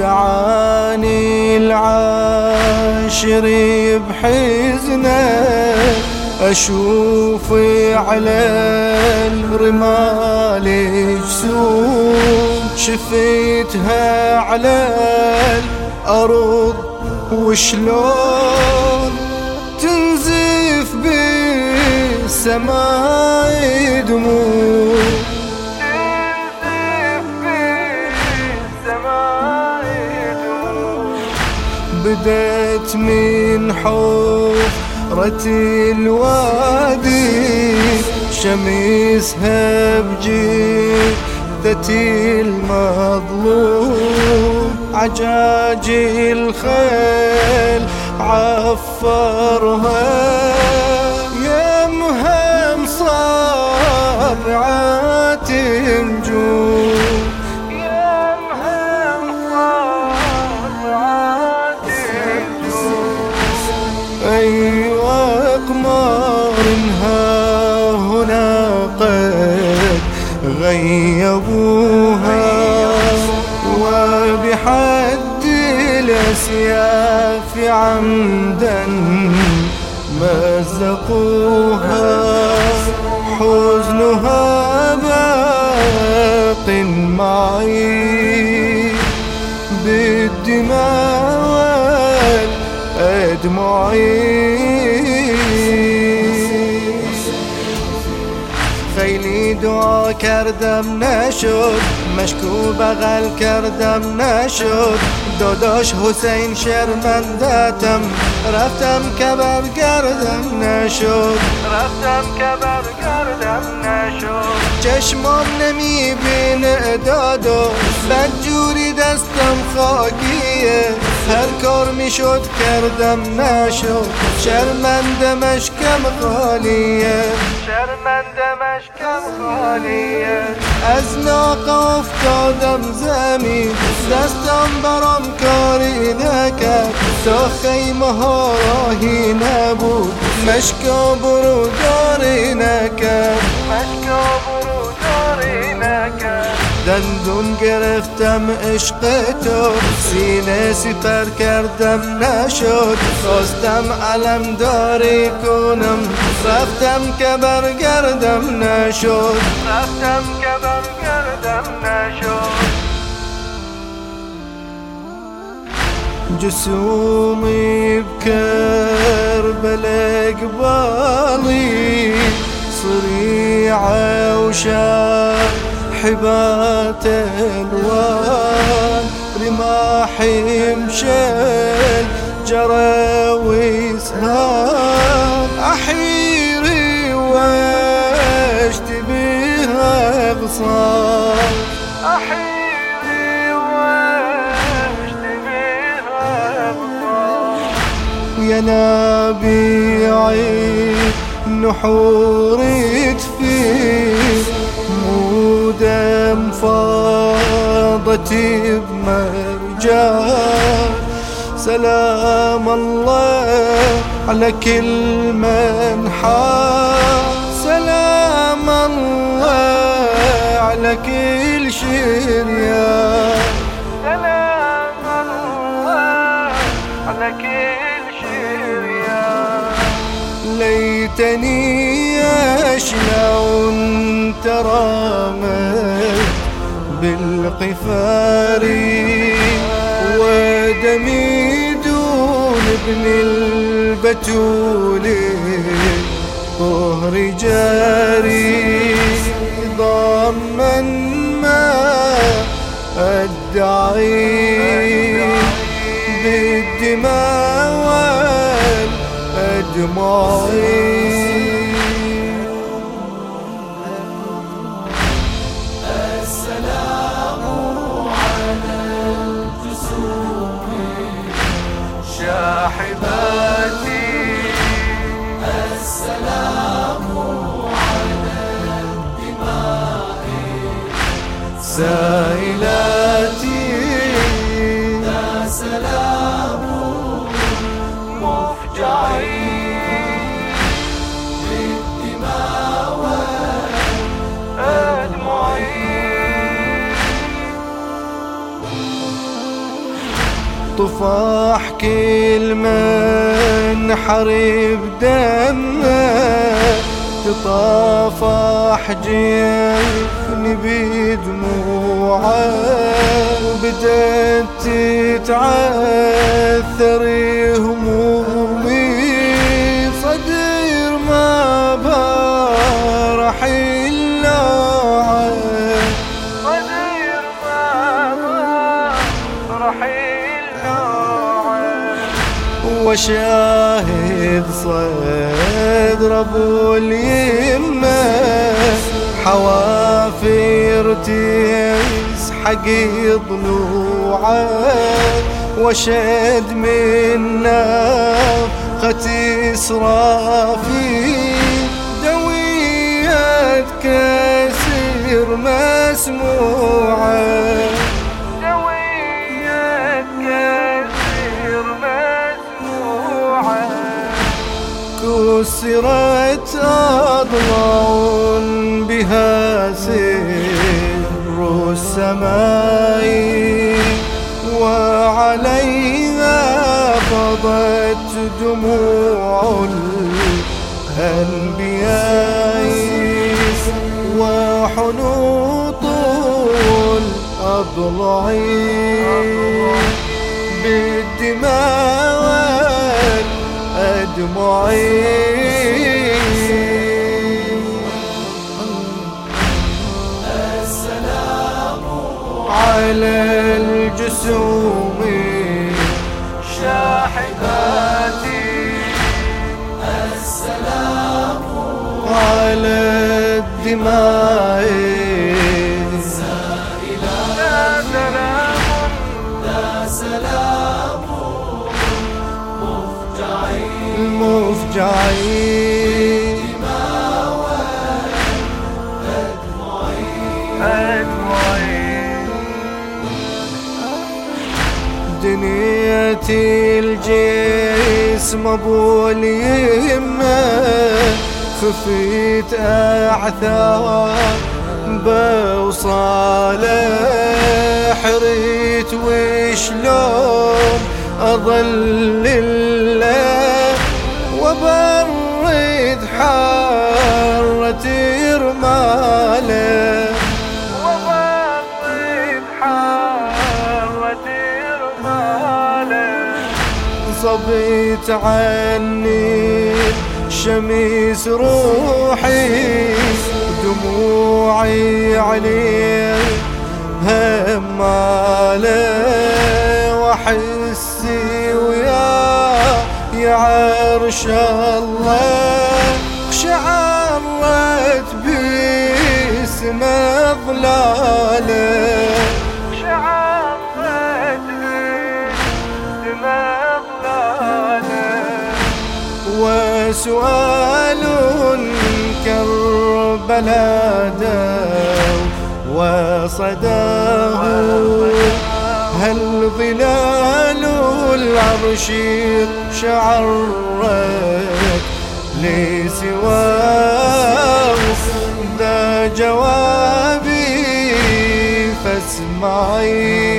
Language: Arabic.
دعاني العاشر بحزنه أشوف على الرمال جسوم شفيتها على الأرض وشلون بالسماء دموع. بدت من حفرة الوادي. شميسها بجثتي المظلوم. عجاج الخيل عفرها. صابعات نجوم يا مهم صابعات أيوة أقمارها هنا قد غيبوها. وبحد الأسياف عمدا مزقوها. حزنها باق معي. بالدماء والأدمعي دعا کردم نشد مشکو بغل کردم نشد. داداش حسین شرمندتم رفتم که برگردم نشد. رفتم که برگردم نشد. چشمام نمی‌بینه دادو بدجوری دستم خاکیه. هر کار می‌شد کردم نشد شرمنده مشکم خالیه. شرمنده مشکم خالیه. از ناقه افتادم زمین. دستم برام کاری نکرد. تا خیمه ها راهی نبود. مشکا بروداری نکرد. مشکا بروداری نکرد. دندون گرفتم عشق تو سینه سپر کردم نشد. خواستم علم داری کنم. رفتم که برگردم نشد. رفتم که برگردم نشد. جسومي بكربلاء قبالي صريعة وشاحبات الوان رماحي مشل جرى وسهام أحيري واشتبيها غصان. أحيري واشتبيها بطال يا نبيعي نحور تفيد مودم فاضت بمرجان سلام الله على كل من حار. سلام الله على كل شريان سلام الله على كل شريان ليتني أشلون ترامت بالقفار ودمي دون ابن البتول طهر جاري ضامن ما أدعي بالدماء والأدمعي سائلاتي. ذا سلام مفجعي طفاح كل من حرب دمه. تطافح جفني بدموعه وبدت تتعثر همومي. صدر ما برح إلا صدير ما رحيل نوعه وشاهد صدر ابو اليمه حوافر تسحق ضلوعه وشد من نفخة إسرافي. دوية كسر مسموعه كسرت أضلاع بها سر السماء وعليها فضت دموع الأنبياء وحنوط الأضلاع بالدماء والأدمع على الجسوم شاحباتي على الدماء الجسم ابو اليمه خفيت أعثار بوصاله حريت وشلون أظل صبيت عني شميس روحي دموعي عليه هماله واحسي وياه يا عرش الله. شعرت باسم ظلاله وسؤال كربلاء داو وصداه. هل ظلال العرش شعرت لسواه؟ ذا جوابي فاسمعي.